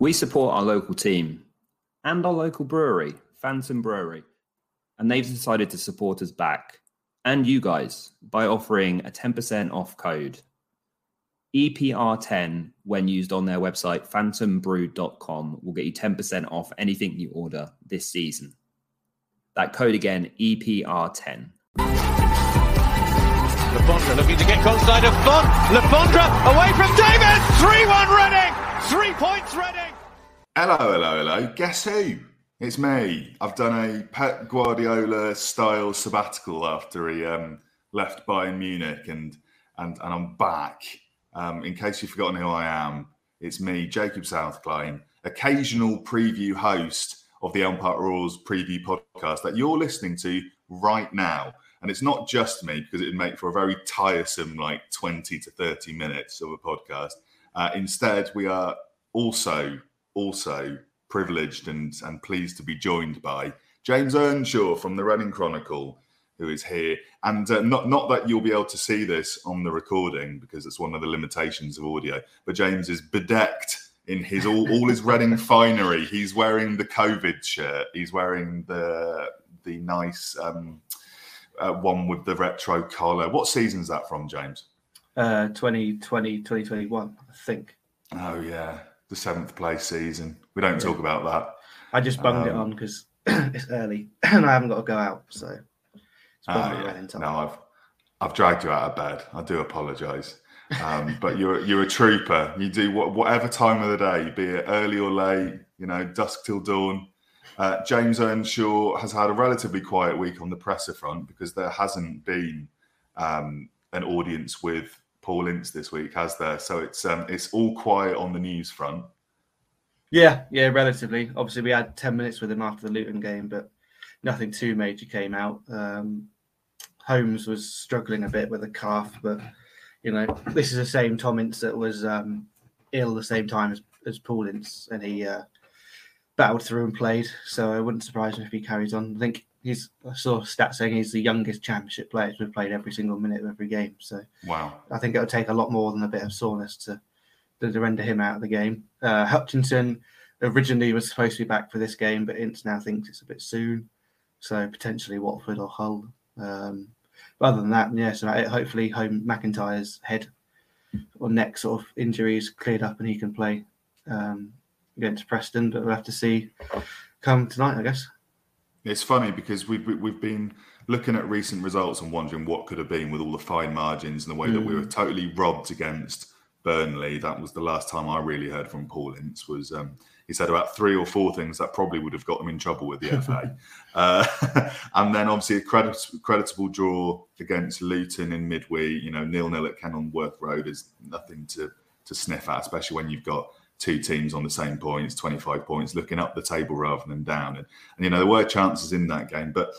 We support our local team and our local brewery, Phantom Brewery, and they've decided to support us back and you guys by offering a 10% off code EPR10 when used on their website phantombrew.com will get you 10% off anything you order this season. That code again EPR10. Lefondra looking to get close side of Font. Lefondra away from David. 3-1 Reading. Three points Reading. Hello, hello, hello. Guess who? It's me. I've done a Pep Guardiola style sabbatical after he um, left Bayern Munich, and and and I'm back. Um, in case you've forgotten who I am, it's me, Jacob Southcliffe, occasional preview host of the Elm Park Rules preview podcast that you're listening to right now. And it's not just me because it'd make for a very tiresome, like 20 to 30 minutes of a podcast. Uh, instead, we are also also privileged and, and pleased to be joined by James Earnshaw from the Reading Chronicle, who is here. And uh, not not that you'll be able to see this on the recording because it's one of the limitations of audio, but James is bedecked in his all, all his Reading finery. He's wearing the COVID shirt. He's wearing the the nice um, uh, one with the retro collar. What season's that from, James? Uh, 2020, 2021, I think. Oh yeah, the seventh place season. We don't yeah. talk about that. I just bunged um, it on because it's early and I haven't got to go out. So it's uh, yeah. No, I've I've dragged you out of bed. I do apologise. Um, but you're you're a trooper. You do what, whatever time of the day, be it early or late, you know, dusk till dawn. Uh, James Earnshaw has had a relatively quiet week on the presser front because there hasn't been um, an audience with Paul Ince this week, has there? So it's um, it's all quiet on the news front. Yeah, yeah, relatively. Obviously, we had ten minutes with him after the Luton game, but nothing too major came out. Um, Holmes was struggling a bit with a calf, but you know, this is the same Tom Ince that was um, ill the same time as, as Paul Ince, and he uh, battled through and played. So I wouldn't surprise me if he carries on. I think he's I saw stats saying he's the youngest championship player to have played every single minute of every game. So wow, I think it'll take a lot more than a bit of soreness to to render him out of the game. Uh, Hutchinson originally was supposed to be back for this game, but Ince now thinks it's a bit soon. So potentially Watford or Hull. Um, other than that, yeah, so hopefully home McIntyre's head or neck sort of injuries cleared up and he can play um, against Preston. But we'll have to see come tonight, I guess. It's funny because we've we've been looking at recent results and wondering what could have been with all the fine margins and the way mm. that we were mm. totally robbed against Burnley. That was the last time I really heard from Paul Ince. Was um, he said about three or four things that probably would have got them in trouble with the FA, uh, and then obviously a credit, creditable draw against Luton in midweek. You know, nil nil at Kenilworth Road is nothing to to sniff at, especially when you've got two teams on the same points, 25 points, looking up the table rather than down. And, and, you know, there were chances in that game, but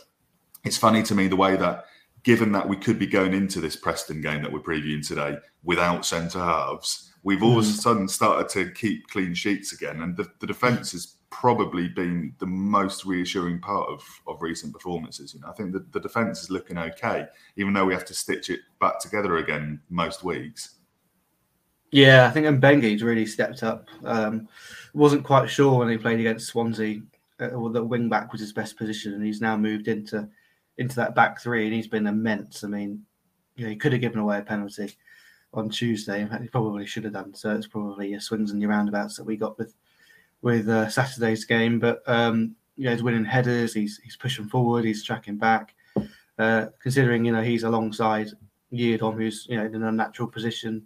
it's funny to me the way that, given that we could be going into this Preston game that we're previewing today without centre halves, we've all of a mm. sudden started to keep clean sheets again. And the, the defence has probably been the most reassuring part of, of recent performances. You know, I think the, the defence is looking okay, even though we have to stitch it back together again most weeks. Yeah, I think Mbengue's really stepped up. Um, wasn't quite sure when he played against Swansea uh, that wing back was his best position, and he's now moved into into that back three, and he's been immense. I mean, you know, he could have given away a penalty, on Tuesday. In fact, he probably should have done. So it's probably swings and your roundabouts that we got with with uh, Saturday's game. But um, you know, he's winning headers. He's he's pushing forward. He's tracking back. Uh, considering you know he's alongside Yiadom, who's you know in an unnatural position,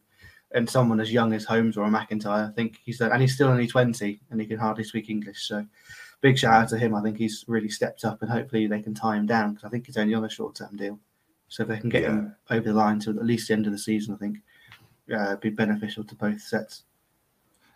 and someone as young as Holmes or a McIntyre, I think he's done, and he's still only twenty, and he can hardly speak English. So big shout out to him. I think he's really stepped up, and hopefully they can tie him down because I think he's only on a short term deal. So if they can get yeah. him over the line to at least the end of the season, I think uh, be beneficial to both sets.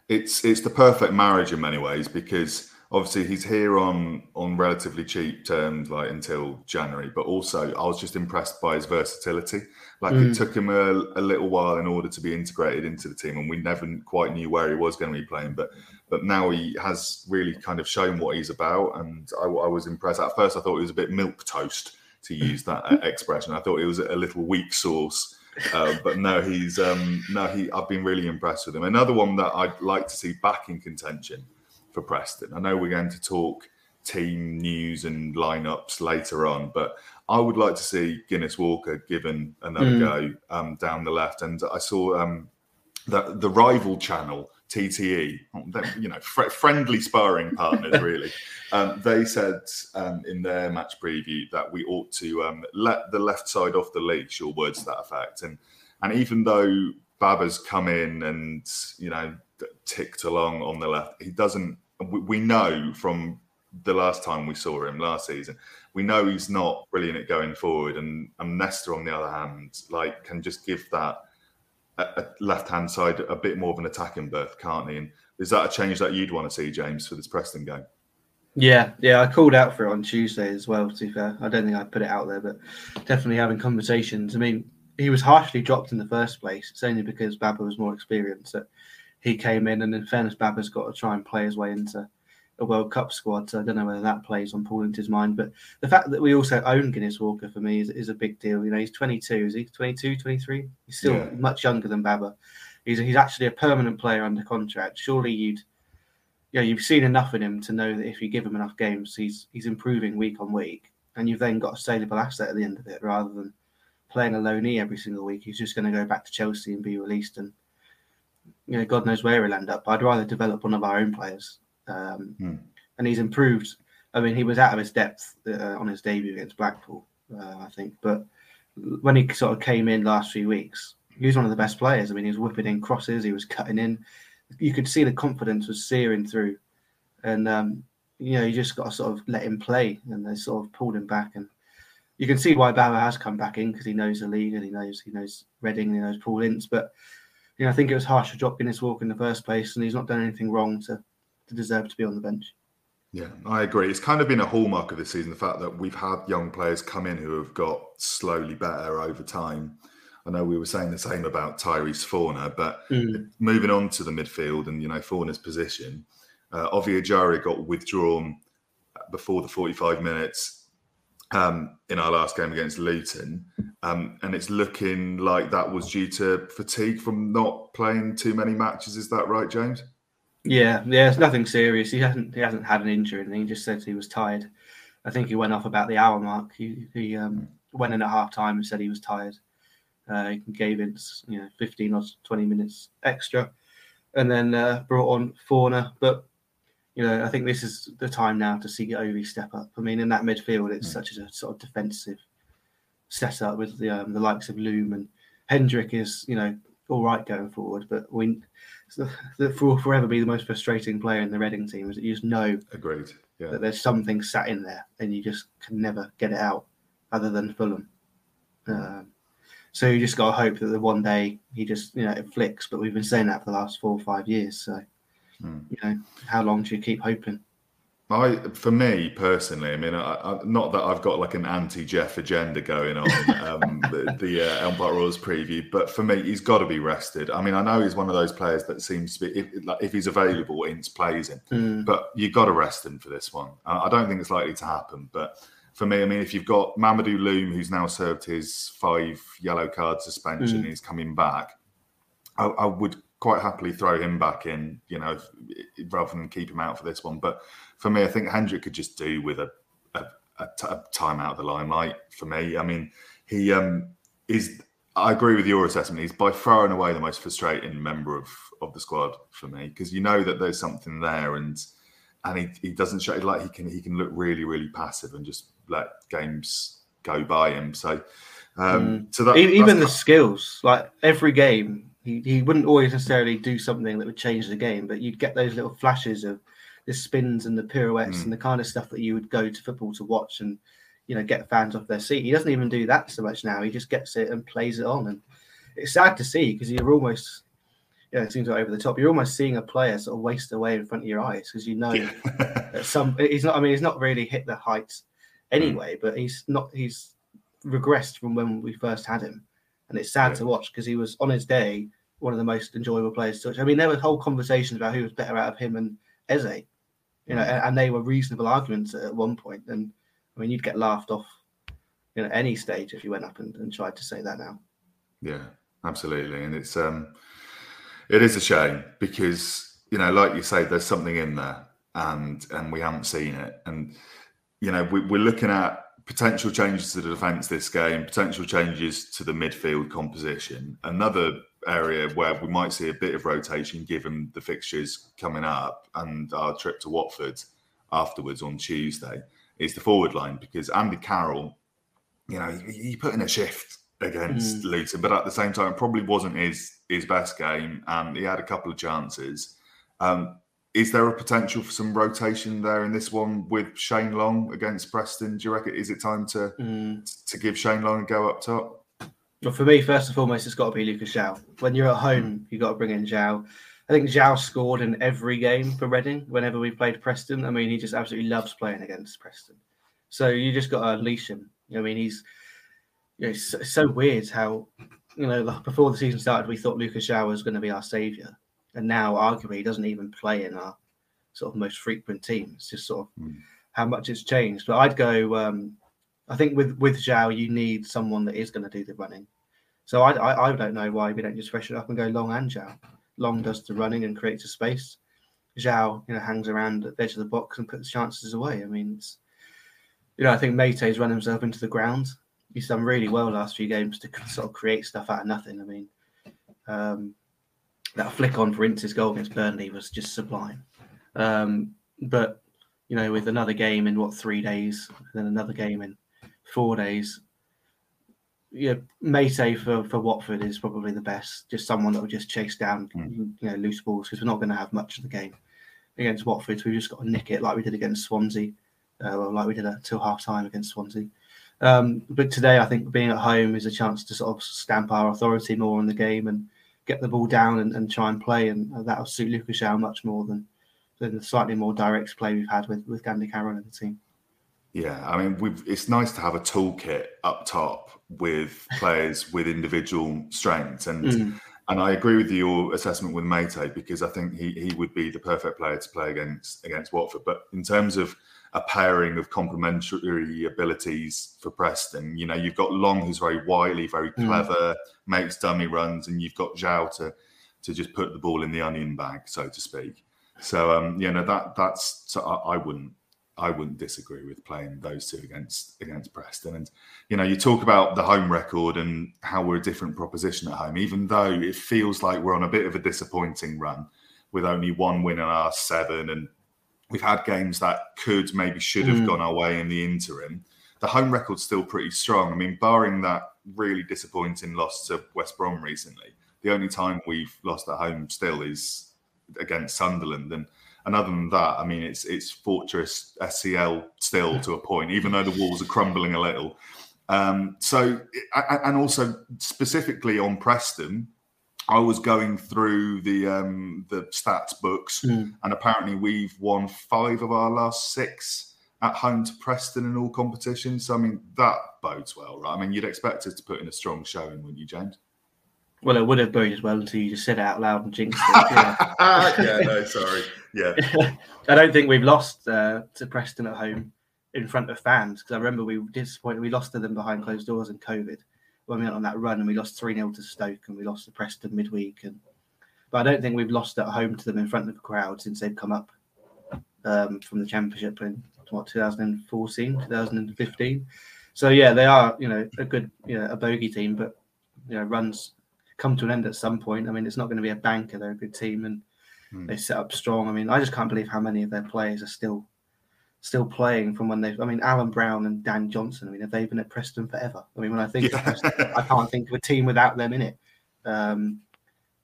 It's it's the perfect marriage in many ways because obviously he's here on on relatively cheap terms like until January, but also I was just impressed by his versatility. Like mm. it took him a, a, little while in order to be integrated into the team, and we never quite knew where he was going to be playing. But but now he has really kind of shown what he's about, and I, I was impressed. At first, I thought he was a bit milk toast to use that expression. I thought it was a little weak sauce uh, but no, he's um, no, he. I've been really impressed with him. Another one that I'd like to see back in contention for Preston. I know we're going to talk team news and lineups later on, but I would like to see Guinness Walker given another mm. go um, down the left. And I saw um, that the rival channel TTE, you know, fr- friendly sparring partners, really. um, they said um, in their match preview that we ought to um, let the left side off the leash, or words to that effect. And and even though Baba's come in and you know ticked along on the left, he doesn't. We, we know from the last time we saw him last season, we know he's not brilliant at going forward. And, and Nesta, on the other hand, like can just give that a left hand side a bit more of an attacking berth, can't he? And is that a change that you'd want to see, James, for this Preston game? Yeah, yeah, I called out for it on Tuesday as well. To be fair, I don't think I put it out there, but definitely having conversations. I mean, he was harshly dropped in the first place. It's only because Baba was more experienced that he came in, and in fairness, Baba's got to try and play his way into a World Cup squad. So I don't know whether that plays on Paul Ince's mind. But the fact that we also own Guinness Walker for me is, is a big deal. You know, he's 22, is he? 22, 23? He's still yeah. much younger than Baba. He's, he's actually a permanent player under contract. Surely you'd, yeah, you know, you've seen enough in him to know that if you give him enough games, he's he's improving week on week. And you've then got a saleable asset at the end of it rather than playing a loanee every single week. He's just going to go back to Chelsea and be released and you know, God knows where he'll end up. But I'd rather develop one of our own players um, hmm. And he's improved. I mean, he was out of his depth uh, on his debut against Blackpool, uh, I think. But when he sort of came in last few weeks, he was one of the best players. I mean, he was whipping in crosses, he was cutting in. You could see the confidence was searing through. And, um, you know, you just got to sort of let him play. And they sort of pulled him back. And you can see why Baba has come back in because he knows the league and he knows he knows Reading, he knows Paul Ince. But, you know, I think it was harsh to drop Guinness Walker in the first place. And he's not done anything wrong to to deserve to be on the bench. Yeah, I agree. It's kind of been a hallmark of this season the fact that we've had young players come in who have got slowly better over time. I know we were saying the same about Tyrese Fornah, but mm. moving on to the midfield and you know Fornah's position, uh, Ovie Ejaria got withdrawn before the 45 minutes um, in our last game against Luton, um, and it's looking like that was due to fatigue from not playing too many matches. Is that right, James? Yeah, yeah, it's nothing serious. He hasn't he hasn't had an injury, and he just said he was tired. I think he went off about the hour mark. He he um, went in at half time and said he was tired. Uh, he gave it you know fifteen or twenty minutes extra, and then uh, brought on Fornah, But you know, I think this is the time now to see Ovie step up. I mean, in that midfield, it's mm. such a sort of defensive setup with the um, the likes of Loum and Hendrick is you know all right going forward, but we that will forever be the most frustrating player in the Reading team is that you just know agreed yeah. that there's something sat in there and you just can never get it out other than Fulham. Um, so you just got to hope that the one day he just you know it flicks. But we've been saying that for the last four or five years. So mm. you know how long do you keep hoping? I, for me personally, I mean, I, I, not that I've got like an anti-Jeff agenda going on um, the, the uh, Royals preview, but for me, he's got to be rested. I mean, I know he's one of those players that seems to be, if, like, if he's available, Ince plays him, mm. but you've got to rest him for this one. I, I don't think it's likely to happen, but for me, I mean, if you've got Mamadou Loum, who's now served his five yellow card suspension, mm. he's coming back, I, I would quite happily throw him back in, you know, rather than keep him out for this one, but for me, I think Hendrick could just do with a, a, a, t- a time out of the limelight. For me, I mean, he um, is. I agree with your assessment. He's by far and away the most frustrating member of, of the squad for me because you know that there's something there, and and he, he doesn't show like he can he can look really really passive and just let games go by him. So um, mm. so that even the skills, like every game, he, he wouldn't always necessarily do something that would change the game, but you'd get those little flashes of the spins and the pirouettes mm. and the kind of stuff that you would go to football to watch and you know get fans off their seat. He doesn't even do that so much now. He just gets it and plays it on, and it's sad to see because you're almost yeah, it seems like over the top. You're almost seeing a player sort of waste away in front of your eyes because you know that some he's not. I mean, he's not really hit the heights anyway, mm. but he's not. He's regressed from when we first had him, and it's sad yeah. to watch because he was on his day one of the most enjoyable players to watch. I mean, there were whole conversations about who was better out of him and Eze, you know, and, and they were reasonable arguments at one point. And I mean, you'd get laughed off, you know, any stage if you went up and, and tried to say that now. Yeah, absolutely, and it's um, it is a shame because you know, like you say, there's something in there, and and we haven't seen it, and you know, we, we're looking at potential changes to the defence this game, potential changes to the midfield composition. Another area where we might see a bit of rotation given the fixtures coming up and our trip to Watford afterwards on Tuesday is the forward line because Andy Carroll, you know, he, he put in a shift against mm. Luton, but at the same time, it probably wasn't his his best game, and he had a couple of chances. Um, is there a potential for some rotation there in this one with Shane Long against Preston? Do you reckon is it time to mm. to give Shane Long a go up top? Well, for me, first and foremost, it's got to be Lucas João. When you're at home, you've got to bring in João. I think João scored in every game for Reading whenever we played Preston. I mean, he just absolutely loves playing against Preston. So you just got to unleash him. I mean, he's you know, it's, so weird how you know before the season started, we thought Lucas João was going to be our saviour, and now arguably he doesn't even play in our sort of most frequent team. It's just sort of mm. how much it's changed. But I'd go. Um, I think with with João, you need someone that is going to do the running. So I, I, I don't know why we don't just freshen up and go Long and João. Long does the running and creates a space. João, you know, hangs around at the edge of the box and puts chances away. I mean, you know, I think Meite's run himself into the ground he's done really well last few games to sort of create stuff out of nothing. I mean, um, that flick on for Ince's goal against Burnley was just sublime. Um, but you know, with another game in what three days, and then another game in four days, yeah, Meite for, for Watford is probably the best. Just someone that will just chase down mm. you know loose balls because we're not going to have much of the game against Watford. So we've just got to nick it like we did against Swansea, uh, well, like we did until half time against Swansea. Um, but today, I think being at home is a chance to sort of stamp our authority more in the game and get the ball down and, and try and play, and that'll suit Lucas João much more than than the slightly more direct play we've had with with Andy Carroll in the team. Yeah, I mean, we've, it's nice to have a toolkit up top with players with individual strengths, and mm. and I agree with your assessment with Meite because I think he he would be the perfect player to play against against Watford. But in terms of a pairing of complementary abilities for Preston. You know, you've got Long, who's very wily, very hmm. clever, mm. makes dummy runs, and you've got João to to just put the ball in the onion bag, so to speak. So, um, you know, that that's so I, I wouldn't I wouldn't disagree with playing those two against against Preston. And you know, you talk about the home record and how we're a different proposition at home, even though it feels like we're on a bit of a disappointing run with only one win in our seven and we've had games that could maybe should have mm. gone our way in the interim. The home record's still pretty strong. I mean, barring that really disappointing loss to West Brom recently, the only time we've lost at home still is against Sunderland. And and other than that, I mean, it's it's Fortress SCL still to a point, even though the walls are crumbling a little. Um, so, and also specifically on Preston, I was going through the um, the stats books, mm. and apparently we've won five of our last six at home to Preston in all competitions. So I mean that bodes well, right? I mean you'd expect us to put in a strong showing, wouldn't you, James? Well, it would have been as well until you just said it out loud and jinxed it. Yeah, yeah no, sorry. Yeah, I don't think we've lost uh, to Preston at home in front of fans because I remember we were disappointed we lost to them behind closed doors in COVID when we went on that run and we lost 3 0 to Stoke and we lost to Preston midweek. And But I don't think we've lost at home to them in front of a crowd since they've come up um, from the Championship in what 2014, 2015. So yeah, they are you know a good you know a bogey team, but you know runs come to an end at some point. I mean, it's not going to be a banker; they're a good team and mm. they set up strong. I mean, I just can't believe how many of their players are still still playing from when they. I mean, Alan Browne and Dan Johnson. I mean, have they been at Preston forever? I mean, when I think yeah. Preston, I can't think of a team without them in it. Um,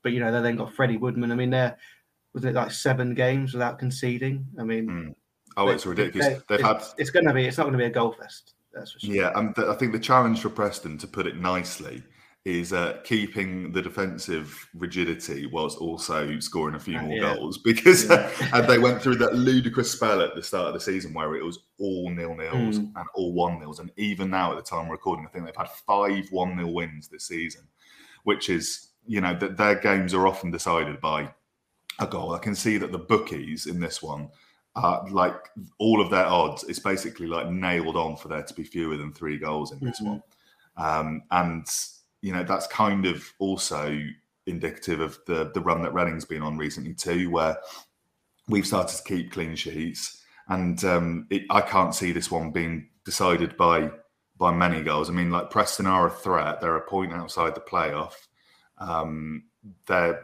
but you know, they then got Freddie Woodman. I mean, they're was it like seven games without conceding? I mean, mm. oh, it's ridiculous. They've it's, had. It's going to be. It's not going to be a goal fest. That's for sure. Yeah, and th- I think the challenge for Preston, to put it nicely, is uh, keeping the defensive rigidity whilst also scoring a few more yeah. goals because yeah. and they went through that ludicrous spell at the start of the season where it was all nil nils mm. and all one nils and even now at the time of recording I think they've had five one nil wins this season which is you know that their games are often decided by a goal I can see that the bookies in this one uh, like all of their odds it's basically like nailed on for there to be fewer than three goals in this mm-hmm. one um, and you know that's kind of also indicative of the the run that Reading's been on recently too, where we've started to keep clean sheets, and um, it, I can't see this one being decided by by many goals. I mean, like Preston are a threat; they're a point outside the playoff. Um, they're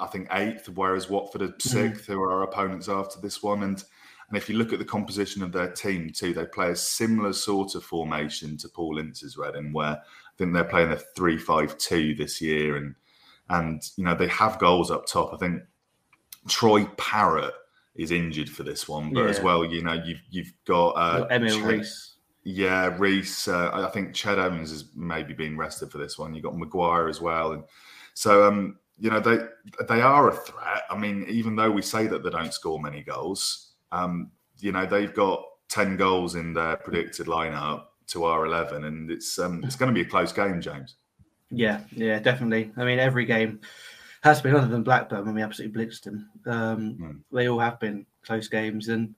I think eighth, whereas Watford are 6th mm. who are our opponents after this one. And and if you look at the composition of their team too, they play a similar sort of formation to Paul Ince's Reading, where think they're playing a three-five-two this year, and and you know they have goals up top. I think Troy Parrott is injured for this one, but yeah. as well, you know you've you've got uh, Emil Riis. Yeah, Reese. Uh, I think Ched Evans has maybe been rested for this one. You've got Maguire as well, and so um, you know they they are a threat. I mean, even though we say that they don't score many goals, um, you know they've got ten goals in their predicted lineup to our 11 and it's um, it's going to be a close game james yeah yeah definitely i mean every game has been other than blackburn when we absolutely blitzed them um, mm. they all have been close games and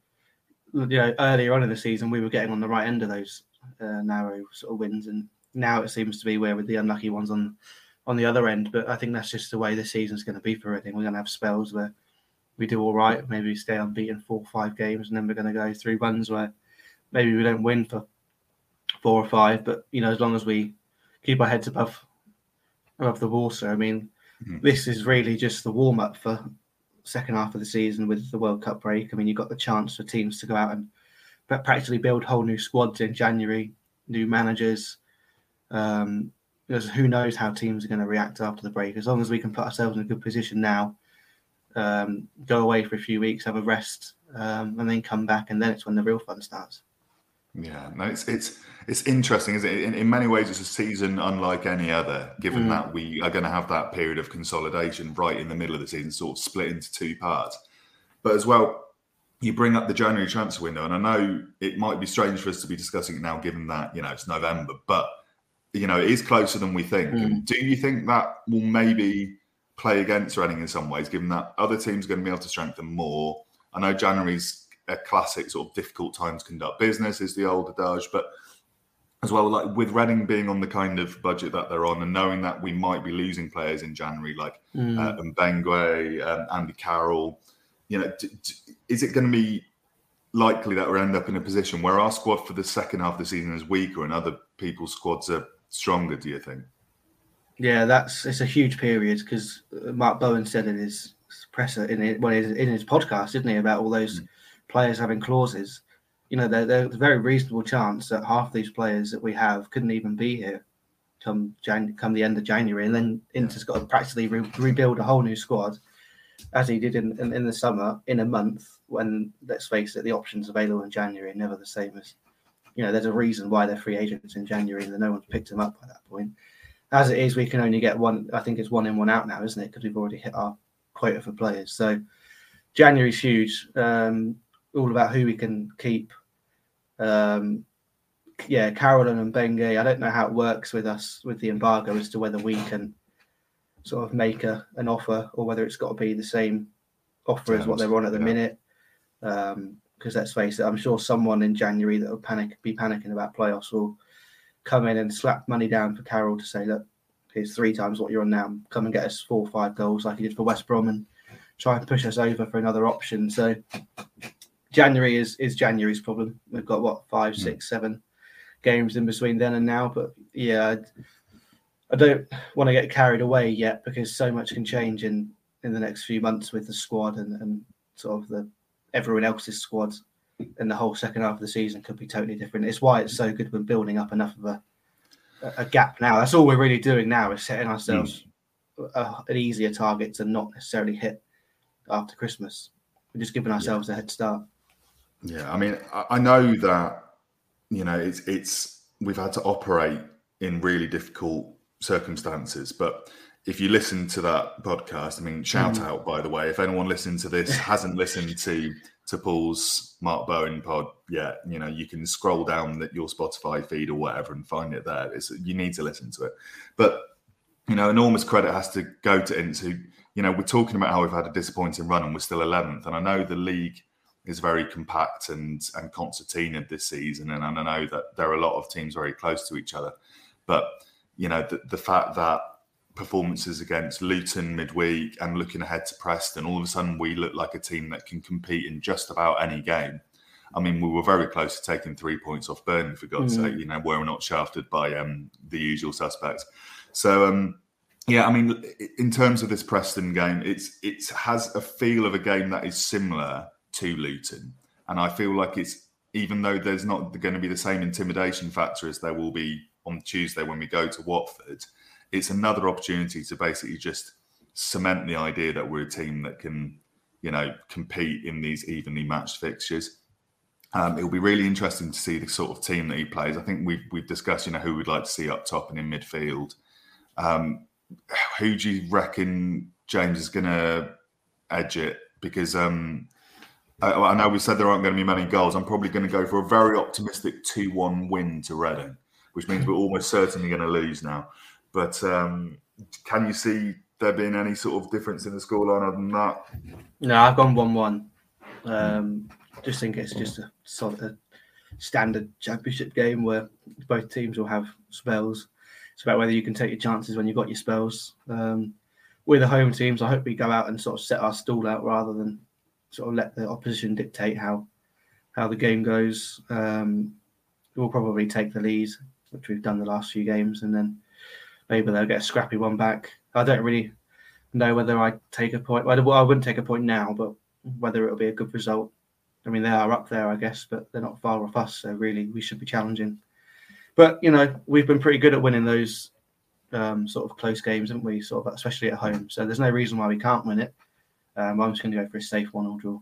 you know earlier on in the season we were getting on the right end of those uh, narrow sort of wins and now it seems to be where with the unlucky ones on on the other end but i think that's just the way this season's going to be for everything. we're going to have spells where we do all right maybe we stay unbeaten four or five games and then we're going to go through runs where maybe we don't win for four or five. But you know, as long as we keep our heads above above the water, I mean, mm-hmm. this is really just the warm up for second half of the season with the World Cup break. I mean, you've got the chance for teams to go out and practically build whole new squads in January, new managers. Um, because who knows how teams are going to react after the break. As long as we can put ourselves in a good position now, um, go away for a few weeks, have a rest, um, and then come back, and then it's when the real fun starts. Yeah, no, it's it's it's interesting, isn't it? In, in many ways, it's a season unlike any other, given mm. that we are going to have that period of consolidation right in the middle of the season, sort of split into two parts. But as well, you bring up the January transfer window, and I know it might be strange for us to be discussing it now, given that you know it's November, but you know it is closer than we think. Mm. do you think that will maybe play against Reading in some ways, given that other teams are going to be able to strengthen more? I know January's a classic sort of difficult time to conduct business is the old adage, but as well, like with Reading being on the kind of budget that they're on, and knowing that we might be losing players in January, like mm. uh, Mbengue, um, Andy Carroll, you know, d- d- is it going to be likely that we end up in a position where our squad for the second half of the season is weaker and other people's squads are stronger? Do you think? Yeah, that's it's a huge period because Mark Bowen said in his presser in it, well, in his podcast, didn't he, about all those. Mm players having clauses, you know, there's a very reasonable chance that half these players that we have couldn't even be here come Jan- come the end of January, and then Ince's got to practically re- rebuild a whole new squad, as he did in, in, in the summer in a month. When let's face it, the options available in January are never the same as, you know, there's a reason why they're free agents in January and no one's picked them up by that point. As it is, we can only get one. I think it's one in, one out now, isn't it? Because we've already hit our quota for players. So January's huge. Um, all about who we can keep. Um, yeah, Carolyn and Mbengue. I don't know how it works with us with the embargo as to whether we can sort of make a, an offer or whether it's got to be the same offer as what they're on at the yeah. minute. Because um, let's face it, I'm sure someone in January that will panic, be panicking about playoffs will come in and slap money down for Carroll to say, look, here's three times what you're on now. Come and get us four or five goals like he did for West Brom and try and push us over for another option. So January is is January's problem. We've got what five, mm. six, seven games in between then and now. But yeah, I don't want to get carried away yet because so much can change in in the next few months with the squad and, and sort of the everyone else's squad and the whole second half of the season could be totally different. It's why it's so good when building up enough of a a gap now. That's all we're really doing now is setting ourselves mm. a, an easier target to not necessarily hit after Christmas. We're just giving ourselves yeah. a head start. Yeah, I mean, I know that you know it's it's we've had to operate in really difficult circumstances, but if you listen to that podcast, I mean, shout mm. out by the way, if anyone listening to this hasn't listened to to Paul's Mark Bowen pod yet, you know, you can scroll down that your Spotify feed or whatever and find it there. It's, you need to listen to it. But, you know, enormous credit has to go to Ince who, you know, we're talking about how we've had a disappointing run and we're still 11th. And I know the league is very compact and, and concertinaed this season. And, and I know that there are a lot of teams very close to each other. But, you know, the, the fact that performances against Luton midweek and looking ahead to Preston, all of a sudden we look like a team that can compete in just about any game. I mean, we were very close to taking three points off Burnley, for God's mm. sake, you know, we're not shafted by um, the usual suspects. So, um, yeah, I mean, in terms of this Preston game, it's it has a feel of a game that is similar to Luton, and I feel like it's even though there's not going to be the same intimidation factor as there will be on Tuesday when we go to Watford it's another opportunity to basically just cement the idea that we're a team that can, you know, compete in these evenly matched fixtures. Um, it'll be really interesting to see the sort of team that he plays. I think we've we've discussed, you know, who we'd like to see up top and in midfield. Um, who do you reckon James is going to edge it? Because um, I, I, know we said there aren't going to be many goals. I'm probably going to go for a very optimistic two-one win to Reading, which means we're almost certainly going to lose now. But um, can you see there being any sort of difference in the scoreline other than that? No, I've gone one-one. Um, just think it's just a sort of standard championship game where both teams will have spells. It's about whether you can take your chances when you've got your spells. Um, we're the home teams. I hope we go out and sort of set our stall out rather than sort of let the opposition dictate how how the game goes. Um, we'll probably take the lead, which we've done the last few games, and then maybe they'll get a scrappy one back. I don't really know whether I take a point. Well, I wouldn't take a point now, but whether it'll be a good result. I mean, they are up there, I guess, but they're not far off us. So really, we should be challenging. But you know, we've been pretty good at winning those um, sort of close games, haven't we? Sort of, especially at home. So there's no reason why we can't win it. Um, I'm just going to go for a safe one-all draw.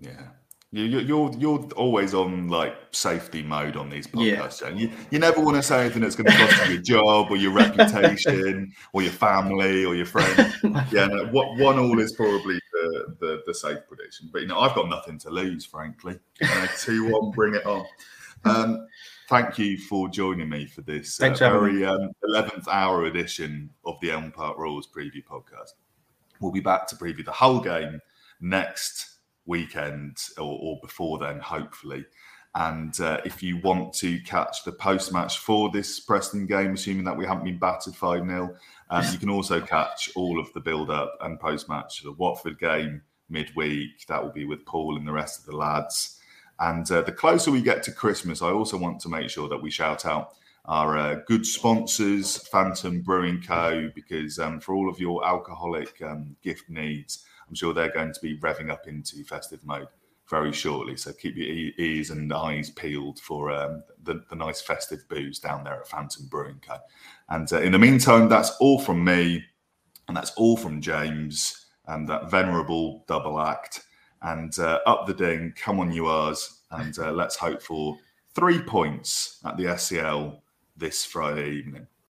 Yeah, you, you're you're always on like safety mode on these podcasts, yeah. You you never want to say anything that's going to cost you your job or your reputation or your family or your friends. yeah, no, what one all is probably the, the, the safe prediction. But you know, I've got nothing to lose, frankly. Uh, Two one, bring it on. Um, thank you for joining me for this uh, very um, eleventh um, hour edition of the Elm Park Rules preview podcast. We'll be back to preview the whole game next weekend or, or before then, hopefully. And uh, if you want to catch the post match for this Preston game, assuming that we haven't been battered 5 0, um, you can also catch all of the build up and post match. The Watford game midweek, that will be with Paul and the rest of the lads. And uh, the closer we get to Christmas, I also want to make sure that we shout out our uh, good sponsors, Phantom Brewing Co., because um, for all of your alcoholic um, gift needs, I'm sure they're going to be revving up into festive mode very shortly. So keep your ears and eyes peeled for um, the, the, nice festive booze down there at Phantom Brewing Co. And uh, in the meantime, that's all from me, and that's all from James and that venerable double act. And uh, up the ding, come on, you ours, and uh, let's hope for three points at the SCL this Friday evening.